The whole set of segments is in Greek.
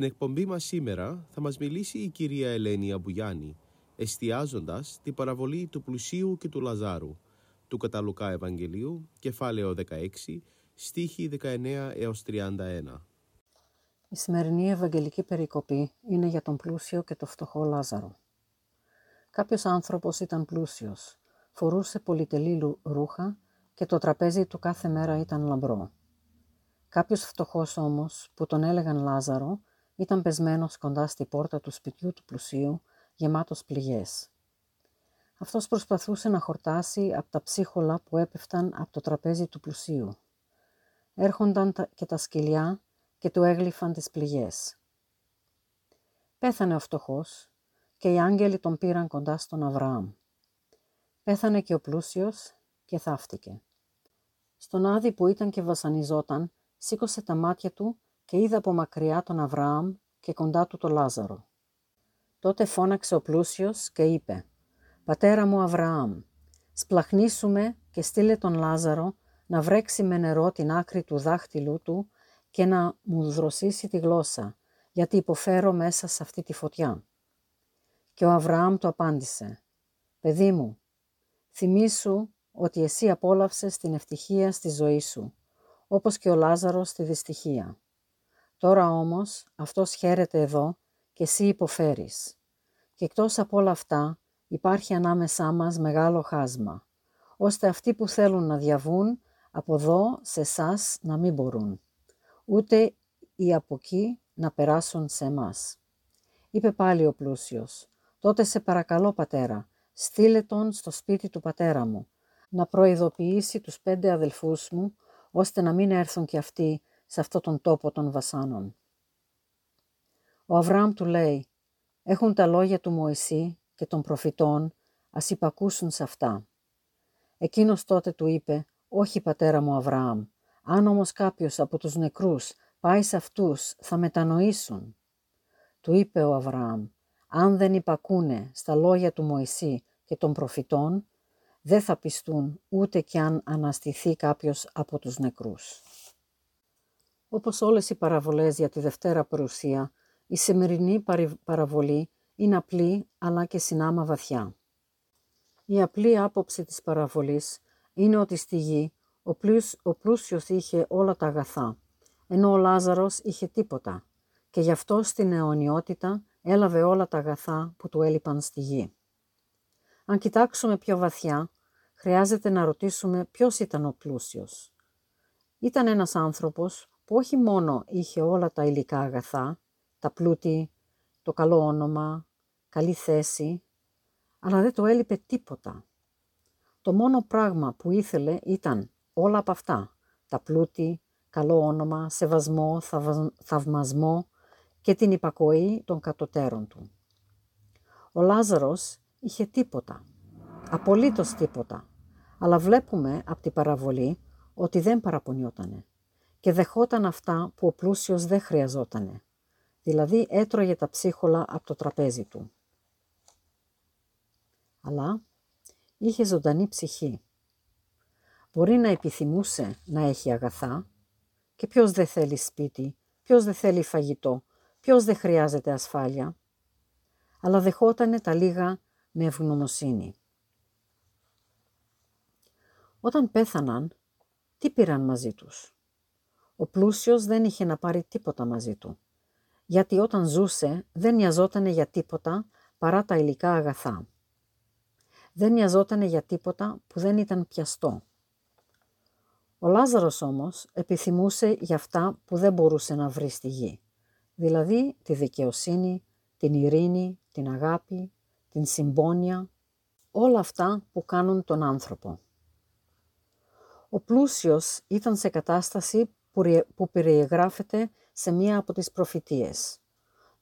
Στην εκπομπή μας σήμερα θα μας μιλήσει η κυρία Ελένη Αμπουγιάννη, εστιάζοντας την παραβολή του πλουσίου και του Λαζάρου, του Καταλουκά Ευαγγελίου, κεφάλαιο 16, στίχη 19 έως 31. Η σημερινή Ευαγγελική περικοπή είναι για τον πλούσιο και το φτωχό Λάζαρο. Κάποιος άνθρωπος ήταν πλούσιος, φορούσε πολυτελή ρούχα και το τραπέζι του κάθε μέρα ήταν λαμπρό. Κάποιος φτωχός όμως, που τον έλεγαν Λάζαρο, ήταν πεσμένος κοντά στη πόρτα του σπιτιού του πλουσίου, γεμάτος πληγές. Αυτός προσπαθούσε να χορτάσει από τα ψίχολα που έπεφταν από το τραπέζι του πλουσίου. Έρχονταν και τα σκυλιά και του έγλυφαν τις πληγές. Πέθανε ο φτωχός και οι άγγελοι τον πήραν κοντά στον Αβραάμ. Πέθανε και ο πλούσιος και θαύτηκε. Στον Άδη που ήταν και βασανιζόταν, σήκωσε τα μάτια του και είδα από μακριά τον Αβραάμ και κοντά του τον Λάζαρο. Τότε φώναξε ο πλούσιος και είπε «Πατέρα μου Αβραάμ, σπλαχνίσουμε και στείλε τον Λάζαρο να βρέξει με νερό την άκρη του δάχτυλου του και να μου δροσίσει τη γλώσσα, γιατί υποφέρω μέσα σε αυτή τη φωτιά». Και ο Αβραάμ του απάντησε «Παιδί μου, θυμήσου ότι εσύ απόλαυσες την ευτυχία στη ζωή σου, όπως και ο Λάζαρος τη δυστυχία. Τώρα όμως αυτός χαίρεται εδώ και εσύ υποφέρεις. Και εκτός από όλα αυτά υπάρχει ανάμεσά μας μεγάλο χάσμα, ώστε αυτοί που θέλουν να διαβούν από εδώ σε εσάς να μην μπορούν, ούτε οι από εκεί να περάσουν σε εμάς. Είπε πάλι ο πλούσιος, τότε σε παρακαλώ πατέρα, στείλε τον στο σπίτι του πατέρα μου, να προειδοποιήσει τους πέντε αδελφούς μου, ώστε να μην έρθουν κι αυτοί σε αυτόν τον τόπο των βασάνων. Ο Αβραάμ του λέει «Έχουν τα λόγια του Μωυσή και των προφητών, ας υπακούσουν σε αυτά». Εκείνος τότε του είπε «Όχι πατέρα μου Αβραάμ, αν όμως κάποιος από τους νεκρούς πάει σε αυτούς θα μετανοήσουν». Του είπε ο Αβραάμ «Αν δεν υπακούνε στα λόγια του Μωυσή και των προφητών, δεν θα πιστούν ούτε κι αν αναστηθεί κάποιος από τους νεκρούς». Όπως όλες οι παραβολές για τη Δευτέρα Παρουσία, η σημερινή παραβολή είναι απλή αλλά και συνάμα βαθιά. Η απλή άποψη της παραβολής είναι ότι στη γη ο, πλούς, ο πλούσιος είχε όλα τα αγαθά, ενώ ο Λάζαρος είχε τίποτα και γι' αυτό στην αιωνιότητα έλαβε όλα τα αγαθά που του έλειπαν στη γη. Αν κοιτάξουμε πιο βαθιά, χρειάζεται να ρωτήσουμε ποιος ήταν ο πλούσιος. Ήταν ένας άνθρωπος που όχι μόνο είχε όλα τα υλικά αγαθά, τα πλούτη, το καλό όνομα, καλή θέση, αλλά δεν το έλειπε τίποτα. Το μόνο πράγμα που ήθελε ήταν όλα από αυτά, τα πλούτη, καλό όνομα, σεβασμό, θαυμασμό και την υπακοή των κατωτέρων του. Ο Λάζαρος είχε τίποτα, απολύτως τίποτα, αλλά βλέπουμε από την παραβολή ότι δεν παραπονιότανε και δεχόταν αυτά που ο πλούσιος δεν χρειαζότανε. Δηλαδή έτρωγε τα ψίχολα από το τραπέζι του. Αλλά είχε ζωντανή ψυχή. Μπορεί να επιθυμούσε να έχει αγαθά και ποιος δεν θέλει σπίτι, ποιος δεν θέλει φαγητό, ποιος δεν χρειάζεται ασφάλεια, αλλά δεχότανε τα λίγα με ευγνωμοσύνη. Όταν πέθαναν, τι πήραν μαζί τους; Ο πλούσιος δεν είχε να πάρει τίποτα μαζί του, γιατί όταν ζούσε δεν νοιαζότανε για τίποτα παρά τα υλικά αγαθά. Δεν νοιαζότανε για τίποτα που δεν ήταν πιαστό. Ο Λάζαρος όμως επιθυμούσε για αυτά που δεν μπορούσε να βρει στη γη, δηλαδή τη δικαιοσύνη, την ειρήνη, την αγάπη, την συμπόνια, όλα αυτά που κάνουν τον άνθρωπο. Ο πλούσιος ήταν σε κατάσταση που περιεγράφεται σε μία από τις προφητείες.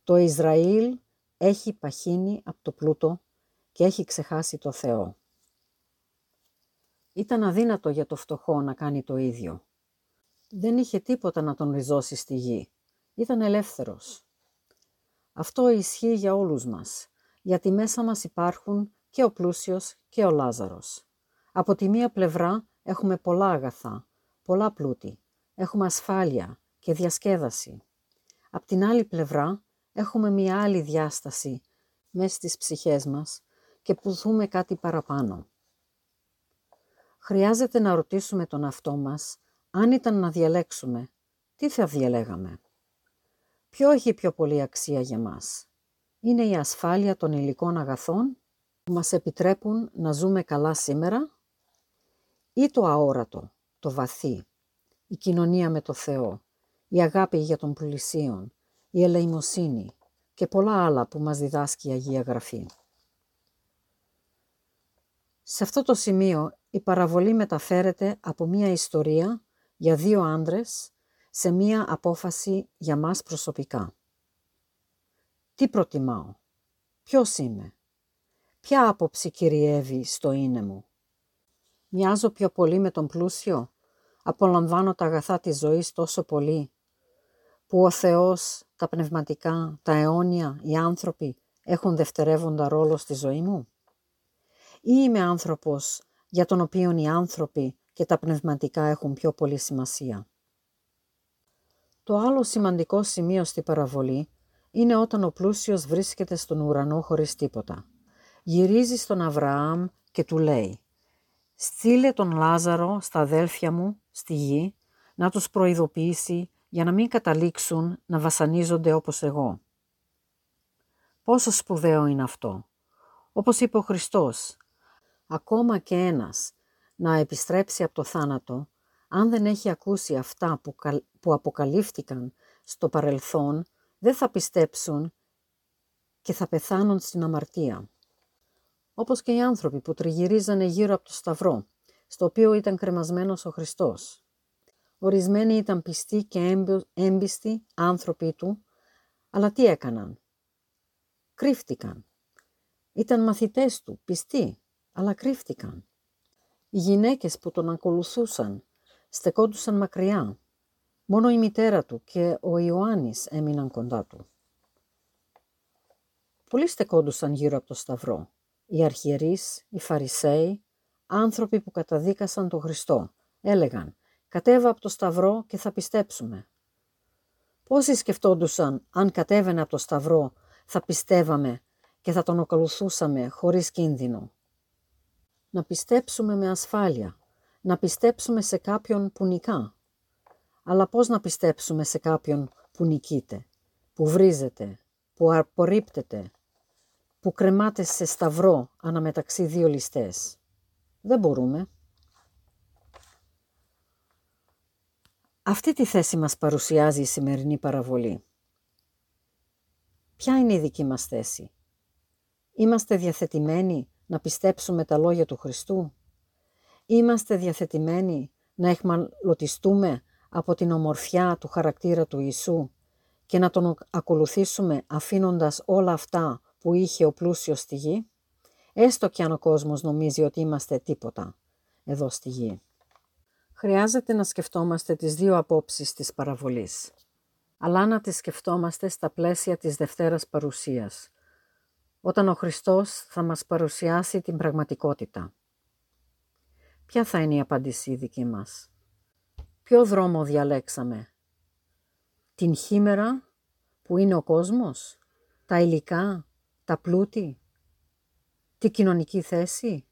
Το Ισραήλ έχει παχύνει από το πλούτο και έχει ξεχάσει το Θεό. Ήταν αδύνατο για το φτωχό να κάνει το ίδιο. Δεν είχε τίποτα να τον ριζώσει στη γη. Ήταν ελεύθερος. Αυτό ισχύει για όλους μας, γιατί μέσα μας υπάρχουν και ο πλούσιος και ο Λάζαρος. Από τη μία πλευρά έχουμε πολλά αγαθά, πολλά πλούτη, έχουμε ασφάλεια και διασκέδαση. Από την άλλη πλευρά έχουμε μία άλλη διάσταση μέσα στις ψυχές μας και πουθούμε κάτι παραπάνω. Χρειάζεται να ρωτήσουμε τον αυτό μας αν ήταν να διαλέξουμε, τι θα διαλέγαμε. Ποιο έχει πιο πολύ αξία για μας; Είναι η ασφάλεια των υλικών αγαθών που μας επιτρέπουν να ζούμε καλά σήμερα ή το αόρατο, το βαθύ, η κοινωνία με το Θεό, η αγάπη για τον πλησίον, η ελεημοσύνη και πολλά άλλα που μας διδάσκει η Αγία Γραφή. Σε αυτό το σημείο η παραβολή μεταφέρεται από μία ιστορία για δύο άντρες σε μία απόφαση για μας προσωπικά. Τι προτιμάω, ποιος είμαι, ποια άποψη κυριεύει στο είναι μου; Μοιάζω πιο πολύ με τον πλούσιο, απολαμβάνω τα αγαθά της ζωής τόσο πολύ, που ο Θεός, τα πνευματικά, τα αιώνια, οι άνθρωποι έχουν δευτερεύοντα ρόλο στη ζωή μου; Ή είμαι άνθρωπος για τον οποίο οι άνθρωποι και τα πνευματικά έχουν πιο πολύ σημασία; Το άλλο σημαντικό σημείο στη παραβολή είναι όταν ο πλούσιος βρίσκεται στον ουρανό χωρίς τίποτα. Γυρίζει στον Αβραάμ και του λέει «Στείλε τον Λάζαρο στα αδέλφια μου, στη γη, να τους προειδοποιήσει για να μην καταλήξουν να βασανίζονται όπως εγώ». Πόσο σπουδαίο είναι αυτό. Όπως είπε ο Χριστός, ακόμα και ένας να επιστρέψει από το θάνατο, αν δεν έχει ακούσει αυτά που, που αποκαλύφθηκαν στο παρελθόν, δεν θα πιστέψουν και θα πεθάνουν στην αμαρτία. Όπως και οι άνθρωποι που τριγυρίζανε γύρω από το σταυρό, στο οποίο ήταν κρεμασμένος ο Χριστός. Ορισμένοι ήταν πιστοί και έμπιστοι άνθρωποι του, αλλά τι έκαναν; Κρύφτηκαν. Ήταν μαθητές του, πιστοί, αλλά κρύφτηκαν. Οι γυναίκες που τον ακολουθούσαν στεκόντουσαν μακριά. Μόνο η μητέρα του και ο Ιωάννης έμειναν κοντά του. Πολλοί στεκόντουσαν γύρω από το σταυρό. Οι αρχιερείς, οι φαρισαίοι, άνθρωποι που καταδίκασαν τον Χριστό, έλεγαν «Κατέβα από το σταυρό και θα πιστέψουμε». Πόσοι σκεφτόντουσαν αν κατέβαινε από το σταυρό θα πιστεύαμε και θα τον ακολουθούσαμε χωρίς κίνδυνο να πιστέψουμε με ασφάλεια, να πιστέψουμε σε κάποιον που νικά. Αλλά πώς να πιστέψουμε σε κάποιον που νικείται, που βρίζεται, που απορρίπτεται, που κρεμάται σε σταυρό αναμεταξύ δύο ληστές. Δεν μπορούμε. Αυτή τη θέση μας παρουσιάζει η σημερινή παραβολή. Ποια είναι η δική μας θέση; Είμαστε διαθετημένοι να πιστέψουμε τα λόγια του Χριστού; Είμαστε διαθετημένοι να εχμαλωτιστούμε από την ομορφιά του χαρακτήρα του Ιησού και να τον ακολουθήσουμε αφήνοντας όλα αυτά που είχε ο πλούσιος στη γη, έστω και αν ο κόσμος νομίζει ότι είμαστε τίποτα εδώ στη γη. Χρειάζεται να σκεφτόμαστε τις δύο απόψεις της παραβολής, αλλά να τις σκεφτόμαστε στα πλαίσια της Δευτέρας Παρουσίας, όταν ο Χριστός θα μας παρουσιάσει την πραγματικότητα. Ποια θα είναι η απάντησή δική μας; Ποιο δρόμο διαλέξαμε; Την χήμερα που είναι ο κόσμος, τα υλικά, τα πλούτη, τη κοινωνική θέση;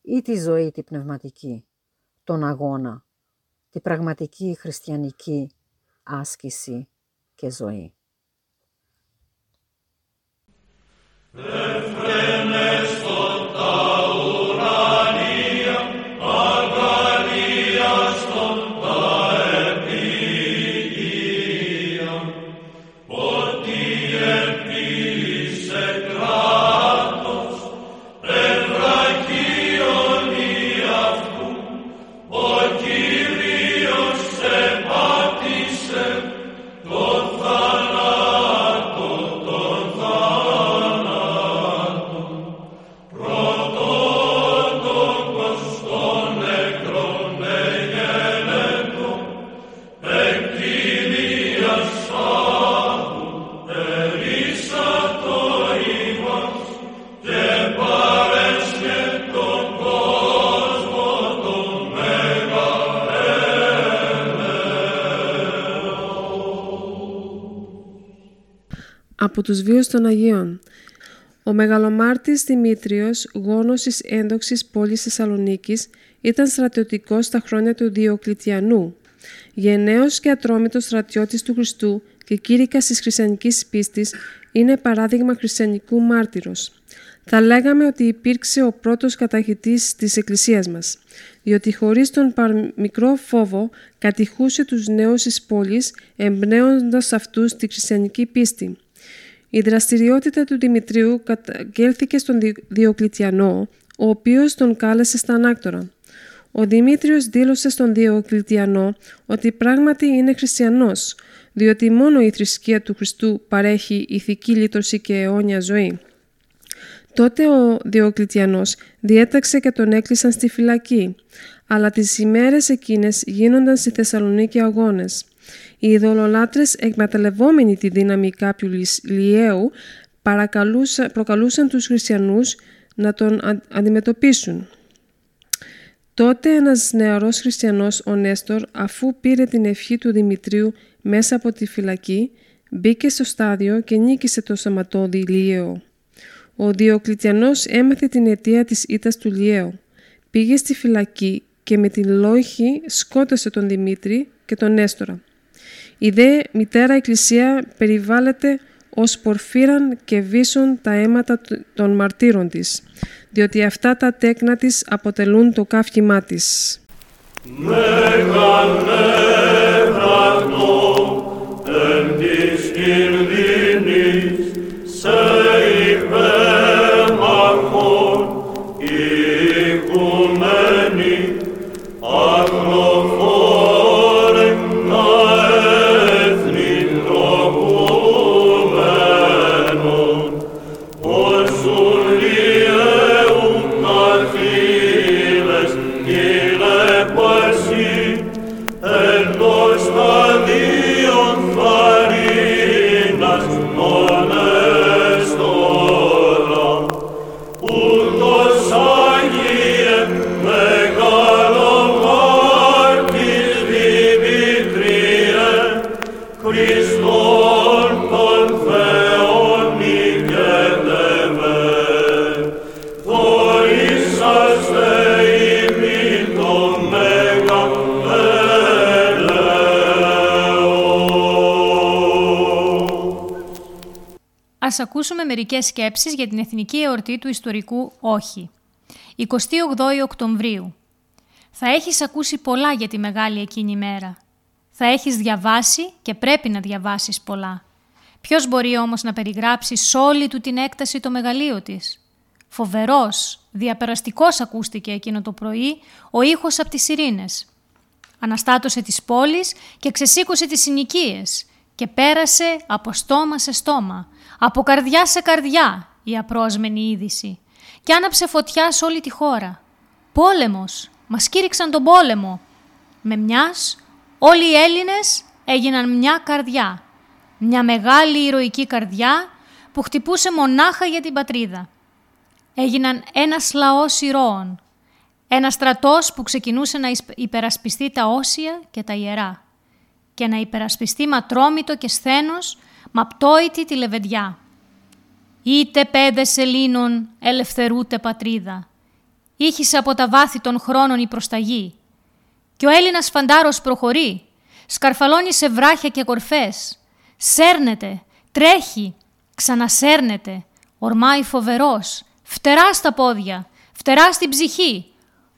Ή τη ζωή τη πνευματική, τον αγώνα, τη πραγματική χριστιανική άσκηση και ζωή; Ότι από τους βίους των Αγίων. Ο μεγαλομάρτης Δημήτριος, γόνος της ένδοξης πόλης Θεσσαλονίκης ήταν στρατιωτικός στα χρόνια του Διοκλητιανού. Γενναίος και ατρόμητος στρατιώτης του Χριστού και κήρυκας της χριστιανικής πίστης, είναι παράδειγμα χριστιανικού μάρτυρος. Θα λέγαμε ότι υπήρξε ο πρώτος καταχητής της Εκκλησίας μας, διότι χωρίς τον παρμικρό φόβο κατηχούσε τους νέους της πόλης, εμπνέοντας αυτούς τη χριστιανική πίστη. Η δραστηριότητα του Δημητρίου καταγγέλθηκε στον Διοκλητιανό, ο οποίος τον κάλεσε στα ανάκτορα. Ο Δημήτριος δήλωσε στον Διοκλητιανό ότι πράγματι είναι χριστιανός, διότι μόνο η θρησκεία του Χριστού παρέχει ηθική λύτρωση και αιώνια ζωή. Τότε ο Διοκλητιανός διέταξε και τον έκλεισαν στη φυλακή, αλλά τις ημέρες εκείνες γίνονταν στη Θεσσαλονίκη αγώνες. Οι ειδωλολάτρες εκμεταλλευόμενοι τη δύναμη κάποιου λιέου προκαλούσαν τους χριστιανούς να τον αντιμετωπίσουν. Τότε ένας νεαρός χριστιανός, ο Νέστορ, αφού πήρε την ευχή του Δημητρίου μέσα από τη φυλακή, μπήκε στο στάδιο και νίκησε το σαματόδι Λιέο. Ο Διοκλητιανός έμαθε την αιτία της ήττας του Λιέου. Πήγε στη φυλακή και με την λόγχη σκότωσε τον Δημήτρη και τον Νέστορα. Η δε μητέρα Εκκλησία περιβάλλεται ως πορφύραν και βίσουν τα αίματα των μαρτύρων της, διότι αυτά τα τέκνα της αποτελούν το καύχημά της. Ας ακούσουμε μερικές σκέψεις για την εθνική εορτή του ιστορικού «Όχι». 28 Οκτωβρίου. Θα έχεις ακούσει πολλά για τη μεγάλη εκείνη μέρα. Θα έχεις διαβάσει και πρέπει να διαβάσεις πολλά. Ποιος μπορεί όμως να περιγράψει σ' όλη του την έκταση το μεγαλείο της; Φοβερός, διαπεραστικός ακούστηκε εκείνο το πρωί ο ήχος από τις ειρήνες. Αναστάτωσε τις πόλεις και ξεσήκωσε τις συνοικίες και πέρασε από στόμα σε στόμα, από καρδιά σε καρδιά η απρόσμενη είδηση και άναψε φωτιά σε όλη τη χώρα. Πόλεμος, μας κήρυξαν τον πόλεμο. Με μιας όλοι οι Έλληνες έγιναν μια καρδιά, μια μεγάλη ηρωική καρδιά που χτυπούσε μονάχα για την πατρίδα. Έγιναν ένας λαός ηρώων, ένας στρατός που ξεκινούσε να υπερασπιστεί τα όσια και τα ιερά και να υπερασπιστεί ματρόμητο και σθένος μαπτόητη τη λεβεντιά. Είτε πέδες Ελλήνων ελευθερούτε πατρίδα. Ήχησε από τα βάθη των χρόνων η προσταγή. Και ο Έλληνας φαντάρος προχωρεί, σκαρφαλώνει σε βράχια και κορφές. Σέρνεται, τρέχει, ξανασέρνεται, ορμάει φοβερός, φτερά στα πόδια, φτερά στην ψυχή.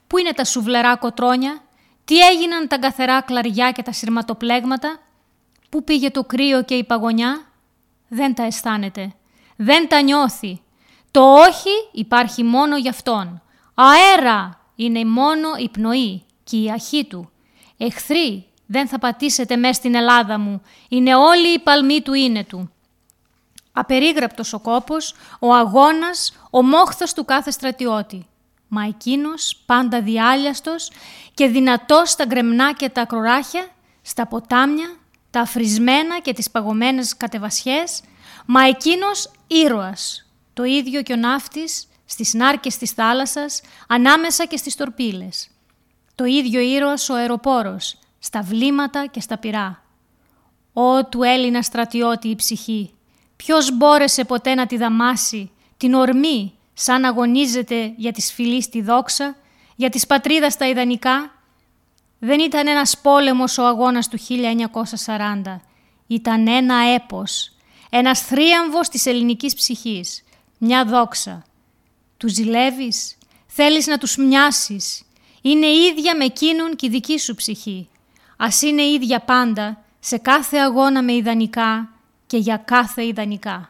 Πού είναι τα σουβλερά κοτρόνια, τι έγιναν τα καθερά κλαριά και τα σειρματοπλέγματα, πού πήγε το κρύο και η παγωνιά, δεν τα αισθάνεται, δεν τα νιώθει. Το όχι υπάρχει μόνο για αυτόν. Αέρα είναι μόνο η πνοή και η αρχή του. Εχθροί δεν θα πατήσετε μες στην Ελλάδα μου, είναι όλοι οι παλμοί του είναι του. Απερίγραπτος ο κόπος, ο αγώνας, ο μόχθος του κάθε στρατιώτη. Μα εκείνος, πάντα διάλιαστος και δυνατός στα γκρεμνά και τα κροράχια, στα ποτάμια, τα αφρισμένα και τις παγωμένες κατεβασιές, μα εκείνος ήρωας, το ίδιο και ο ναύτης στις νάρκες της θάλασσας, ανάμεσα και στις τορπίλες. Το ίδιο ήρωας ο αεροπόρος, στα βλήματα και στα πυρά. Ω του Έλληνα στρατιώτη η ψυχή, Ποιος μπόρεσε ποτέ να τη δαμάσει, την ορμή, σαν αγωνίζεται για τις φιλής τη δόξα, για τις πατρίδας τα ιδανικά. Δεν ήταν ένας πόλεμος ο αγώνας του 1940. Ήταν ένα έπος, ένας θρίαμβος της ελληνικής ψυχής, μια δόξα. Τους ζηλεύεις, θέλεις να τους μοιάσεις; Είναι ίδια με εκείνον και η δική σου ψυχή. Ας είναι ίδια πάντα, σε κάθε αγώνα με ιδανικά και για κάθε ιδανικά.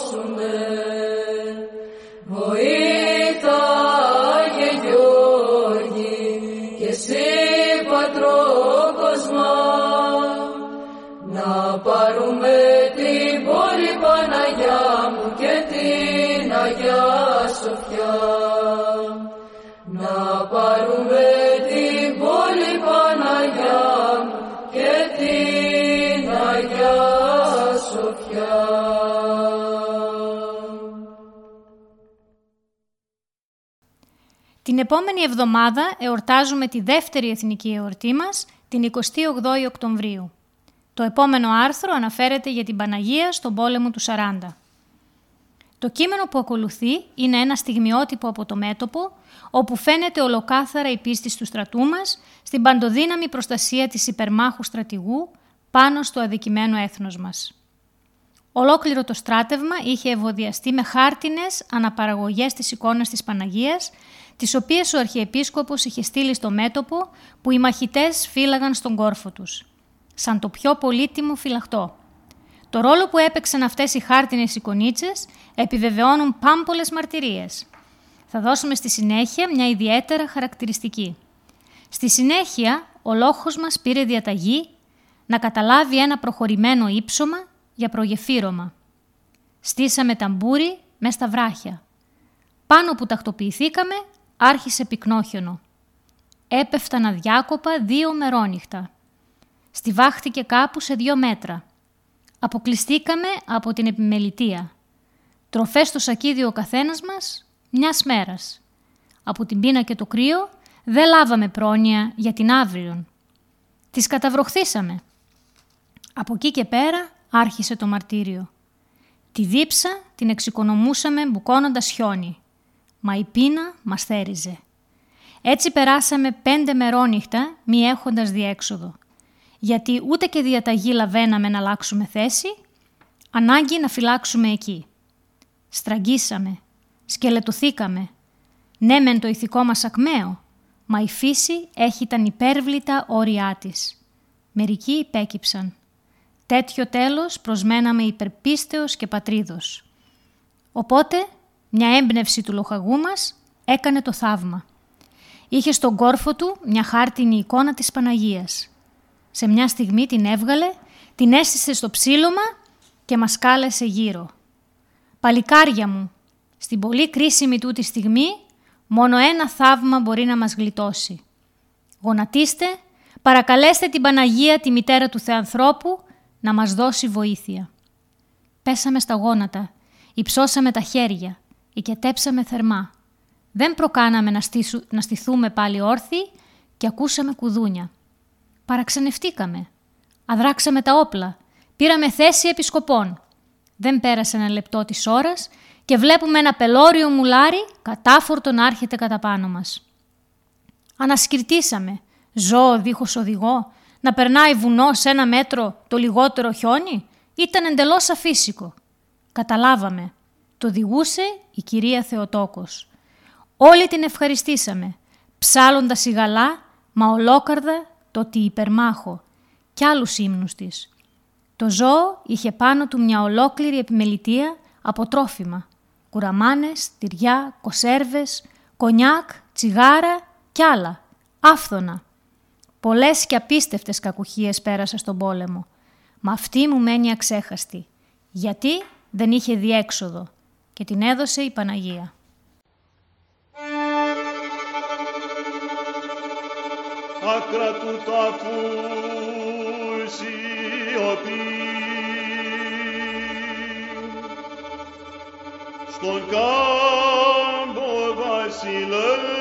την επόμενη εβδομάδα εορτάζουμε τη δεύτερη εθνική εορτή μας, την 28η Οκτωβρίου. Το επόμενο άρθρο αναφέρεται για την Παναγία στον πόλεμο του 40. Το κείμενο που ακολουθεί είναι ένα στιγμιότυπο από το μέτωπο, όπου φαίνεται ολοκάθαρα η πίστη του στρατού μας στην παντοδύναμη προστασία της υπερμάχου στρατηγού πάνω στο αδικημένο έθνος μας. Ολόκληρο το στράτευμα είχε ευωδιαστεί με χάρτινες αναπαραγωγές της εικόνας της Παναγίας, τις οποίες ο Αρχιεπίσκοπος είχε στείλει στο μέτωπο που οι μαχητές φύλαγαν στον κόρφο τους, σαν το πιο πολύτιμο φυλαχτό. Το ρόλο που έπαιξαν αυτές οι χάρτινες εικονίτσες επιβεβαιώνουν πάμπολες μαρτυρίες. Θα δώσουμε στη συνέχεια μια ιδιαίτερα χαρακτηριστική. Στη συνέχεια, ο λόγος μας πήρε διαταγή να καταλάβει ένα προχωρημένο ύψωμα για προγεφύρωμα. Στήσαμε ταμπούρι μες στα βράχια. Πάνω που τακτοποιηθήκαμε άρχισε πυκνόχιονο. Έπεφταν αδιάκοπα δύο μερόνυχτα. Στιβάχτηκε κάπου σε δύο μέτρα. Αποκλειστήκαμε από την επιμελητία. Τροφές στο σακίδιο ο καθένας μας μιας μέρας. Από την πείνα και το κρύο δεν λάβαμε πρόνοια για την αύριον. Τις καταβροχθήσαμε. Από εκεί και πέρα άρχισε το μαρτύριο. Τη δίψα την εξοικονομούσαμε μπουκώνοντας χιόνι. Μα η πείνα μας θέριζε. Έτσι περάσαμε πέντε μερόνυχτα μη έχοντας διέξοδο. Γιατί ούτε και διαταγή λαβαίναμε να αλλάξουμε θέση, ανάγκη να φυλάξουμε εκεί. Στραγγίσαμε, σκελετωθήκαμε. Ναι μεν το ηθικό μας ακμαίο, μα η φύση έχει τα υπέρβλητα όρια της. Μερικοί υπέκυψαν. Τέτοιο τέλος προσμέναμε υπερπίστεως και πατρίδος. Οπότε, μια έμπνευση του λοχαγού μας έκανε το θαύμα. Είχε στον κόρφο του μια χάρτινη εικόνα της Παναγίας. Σε μια στιγμή την έβγαλε, την έστησε στο ψήλωμα και μας κάλεσε γύρω. «Παλικάρια μου, στην πολύ κρίσιμη τούτη στιγμή, μόνο ένα θαύμα μπορεί να μας γλιτώσει. Γονατίστε, παρακαλέστε την Παναγία, τη μητέρα του Θεανθρώπου, να μας δώσει βοήθεια. Πέσαμε στα γόνατα, υψώσαμε τα χέρια, οικετέψαμε θερμά. Δεν προκάναμε να, στήσου, να στηθούμε πάλι όρθιοι και ακούσαμε κουδούνια. Παραξενευτήκαμε. Αδράξαμε τα όπλα. Πήραμε θέση επισκοπών. Δεν πέρασε ένα λεπτό της ώρας και βλέπουμε ένα πελώριο μουλάρι κατάφορτο να έρχεται κατά πάνω μας. Ανασκυρτήσαμε. Ζώο δίχως οδηγό, να περνάει βουνό σε ένα μέτρο το λιγότερο χιόνι, ήταν εντελώς αφύσικο. Καταλάβαμε. Το οδηγούσε η κυρία Θεοτόκος. Όλοι την ευχαριστήσαμε, ψάλλοντας γαλά, μα ολόκαρδα το τι υπερμάχο κι άλλους ύμνους της. Το ζώο είχε πάνω του μια ολόκληρη επιμελητία από τρόφιμα. Κουραμάνες, τυριά, κοσέρβες, κονιάκ, τσιγάρα κι άλλα. Άφθονα. Πολλές και απίστευτες κακουχίες πέρασα στον πόλεμο. Μα αυτή μου μένει αξέχαστη. Γιατί δεν είχε διέξοδο και την έδωσε η Παναγία. Άκρα του τάφου σιωπή στον κάμπο βασιλεύει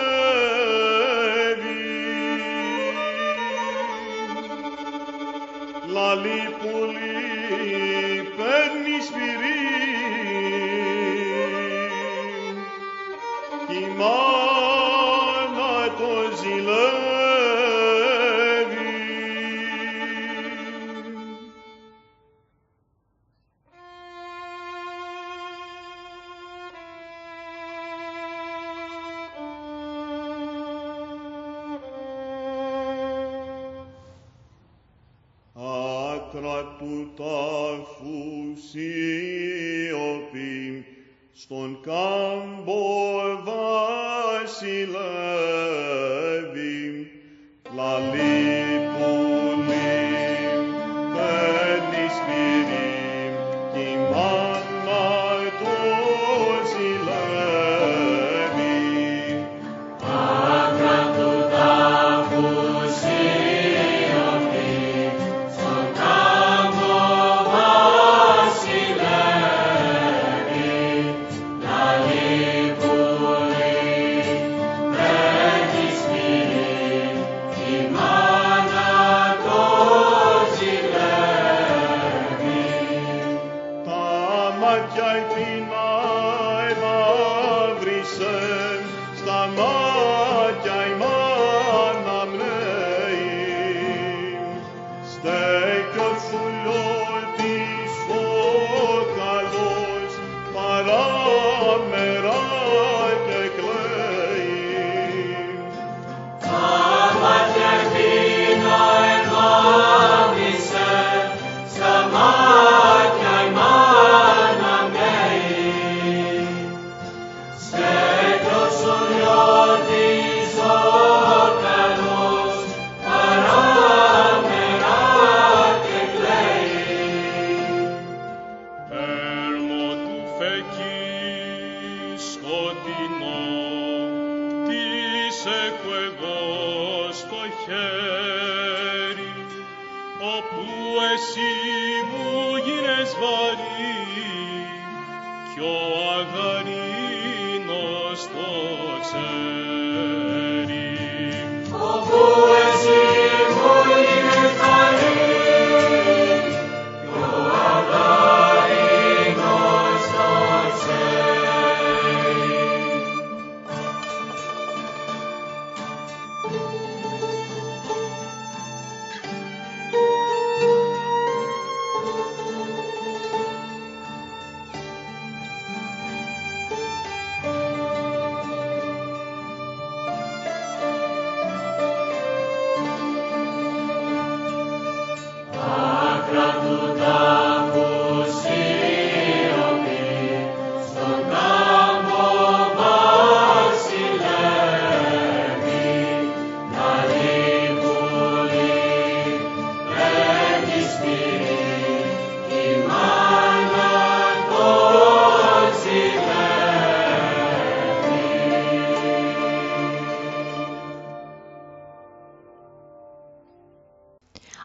βασιλεύει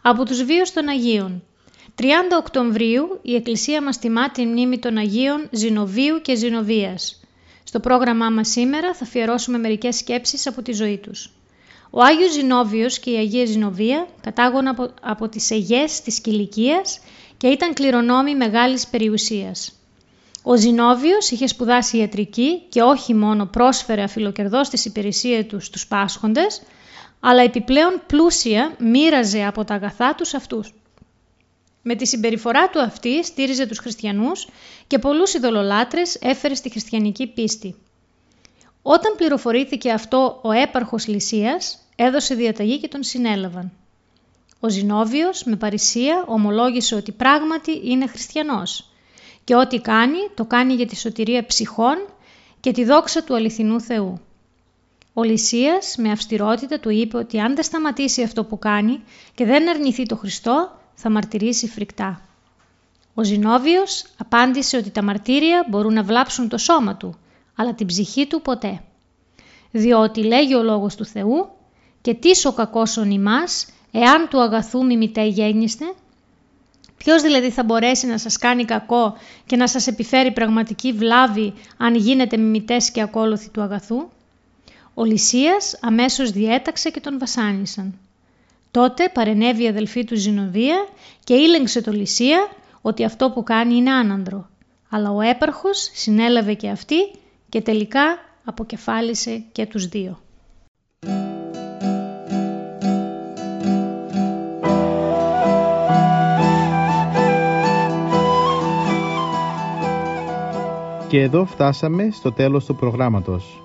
από τους βίους των Αγίων. 30 Οκτωβρίου η Εκκλησία μας τιμά τη μνήμη των Αγίων Ζηνοβίου και Ζηνοβίας. Στο πρόγραμμά μας σήμερα θα αφιερώσουμε μερικές σκέψεις από τη ζωή τους. Ο Άγιος Ζηνόβιος και η Αγία Ζηνοβία κατάγουν από, από τις Αιγές της Κιλικίας και ήταν κληρονόμοι μεγάλης περιουσίας. Ο Ζηνόβιος είχε σπουδάσει ιατρική και όχι μόνο πρόσφερε αφιλοκερδός της υπηρεσία του στους πάσχοντες, αλλά επιπλέον πλούσια μοίραζε από τα αγαθά τους αυτούς. Με τη συμπεριφορά του αυτή στήριζε τους χριστιανούς και πολλούς ειδωλολάτρες έφερε στη χριστιανική πίστη. Όταν πληροφορήθηκε αυτό ο έπαρχος Λυσίας, έδωσε διαταγή και τον συνέλαβαν. Ο Ζηνόβιος με παρησία ομολόγησε ότι πράγματι είναι χριστιανός και ό,τι κάνει το κάνει για τη σωτηρία ψυχών και τη δόξα του αληθινού Θεού. Ο Λυσίας με αυστηρότητα του είπε ότι αν δεν σταματήσει αυτό που κάνει και δεν αρνηθεί το Χριστό θα μαρτυρήσει φρικτά. Ο Ζηνόβιος απάντησε ότι τα μαρτύρια μπορούν να βλάψουν το σώμα του, αλλά την ψυχή του ποτέ. Διότι λέγει ο λόγος του Θεού «Και τις ο κακός ον ημάς, εάν του αγαθού μιμητέ γέννηστε» Ποιος δηλαδή θα μπορέσει να σας κάνει κακό και να σας επιφέρει πραγματική βλάβη αν γίνετε μιμητές και ακόλουθοι του αγαθού; Ο Λυσίας αμέσως διέταξε και τον βασάνισαν. Τότε παρενέβη η αδελφή του Ζηνοβία και ήλεγξε το Λυσία ότι αυτό που κάνει είναι άνανδρο. Αλλά ο έπαρχος συνέλαβε και αυτή και τελικά αποκεφάλισε και τους δύο. Και εδώ φτάσαμε στο τέλος του προγράμματος.